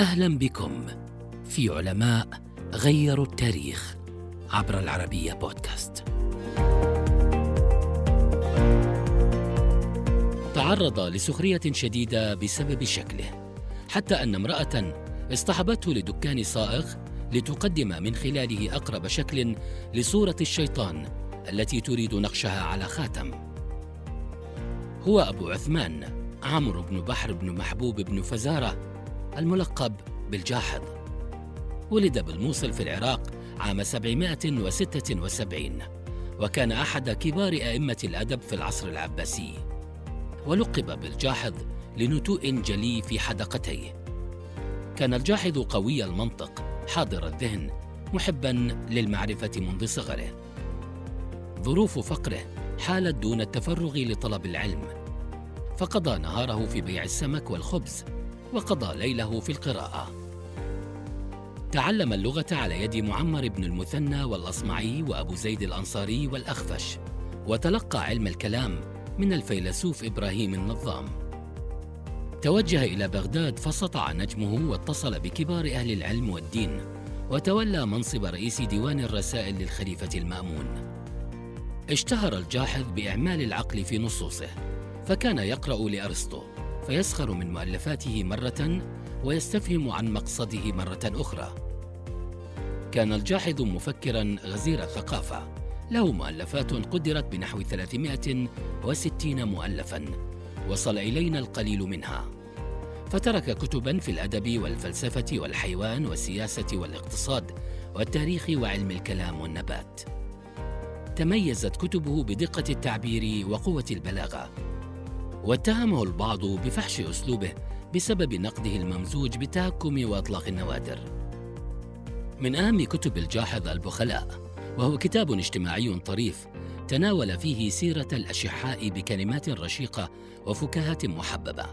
أهلا بكم في علماء غيروا التاريخ عبر العربية بودكاست. تعرض لسخرية شديدة بسبب شكله حتى أن امرأة اصطحبته لدكان صائغ لتقدم من خلاله أقرب شكل لصورة الشيطان التي تريد نقشها على خاتم. هو أبو عثمان عمرو بن بحر بن محبوب بن فزارة الملقب بالجاحظ. ولد بالموصل في العراق عام 776 وكان أحد كبار أئمة الأدب في العصر العباسي. ولقب بالجاحظ لنتوء جلي في حدقتيه. كان الجاحظ قوي المنطق حاضر الذهن محبا للمعرفة منذ صغره. ظروف فقره حالت دون التفرغ لطلب العلم. فقضى نهاره في بيع السمك والخبز وقضى ليله في القراءة. تعلم اللغة على يد معمر بن المثنى والأصمعي وأبو زيد الأنصاري والأخفش وتلقى علم الكلام من الفيلسوف إبراهيم النظام. توجه إلى بغداد فسطع نجمه واتصل بكبار أهل العلم والدين وتولى منصب رئيس ديوان الرسائل للخليفة المأمون. اشتهر الجاحظ بإعمال العقل في نصوصه فكان يقرأ لأرسطو. فيسخر من مؤلفاته مرة ويستفهم عن مقصده مرة أخرى. كان الجاحظ مفكرا غزير الثقافة، له مؤلفات قدرت بنحو 360 مؤلفا، وصل إلينا القليل منها. فترك كتبا في الأدب والفلسفة والحيوان والسياسة والاقتصاد والتاريخ وعلم الكلام والنبات. تميزت كتبه بدقة التعبير وقوة البلاغة، واتهمه البعض بفحش أسلوبه بسبب نقده الممزوج بالتهكم وإطلاق النوادر. من أهم كتب الجاحظ البخلاء، وهو كتاب اجتماعي طريف تناول فيه سيرة الأشحاء بكلمات رشيقة وفكاهة محببة.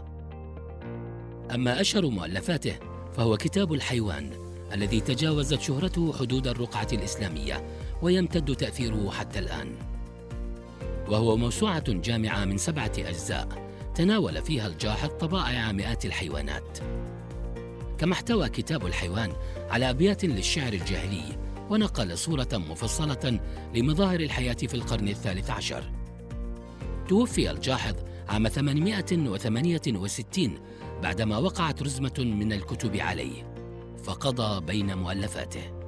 أما أشهر مؤلفاته فهو كتاب الحيوان الذي تجاوزت شهرته حدود الرقعة الإسلامية ويمتد تأثيره حتى الآن. وهو موسوعة جامعة من سبعة أجزاء تناول فيها الجاحظ طبائع مئات الحيوانات. كما احتوى كتاب الحيوان على أبيات للشعر الجاهلي ونقل صورة مفصلة لمظاهر الحياة في القرن الثالث عشر. توفي الجاحظ عام 868 بعدما وقعت رزمة من الكتب عليه فقضى بين مؤلفاته.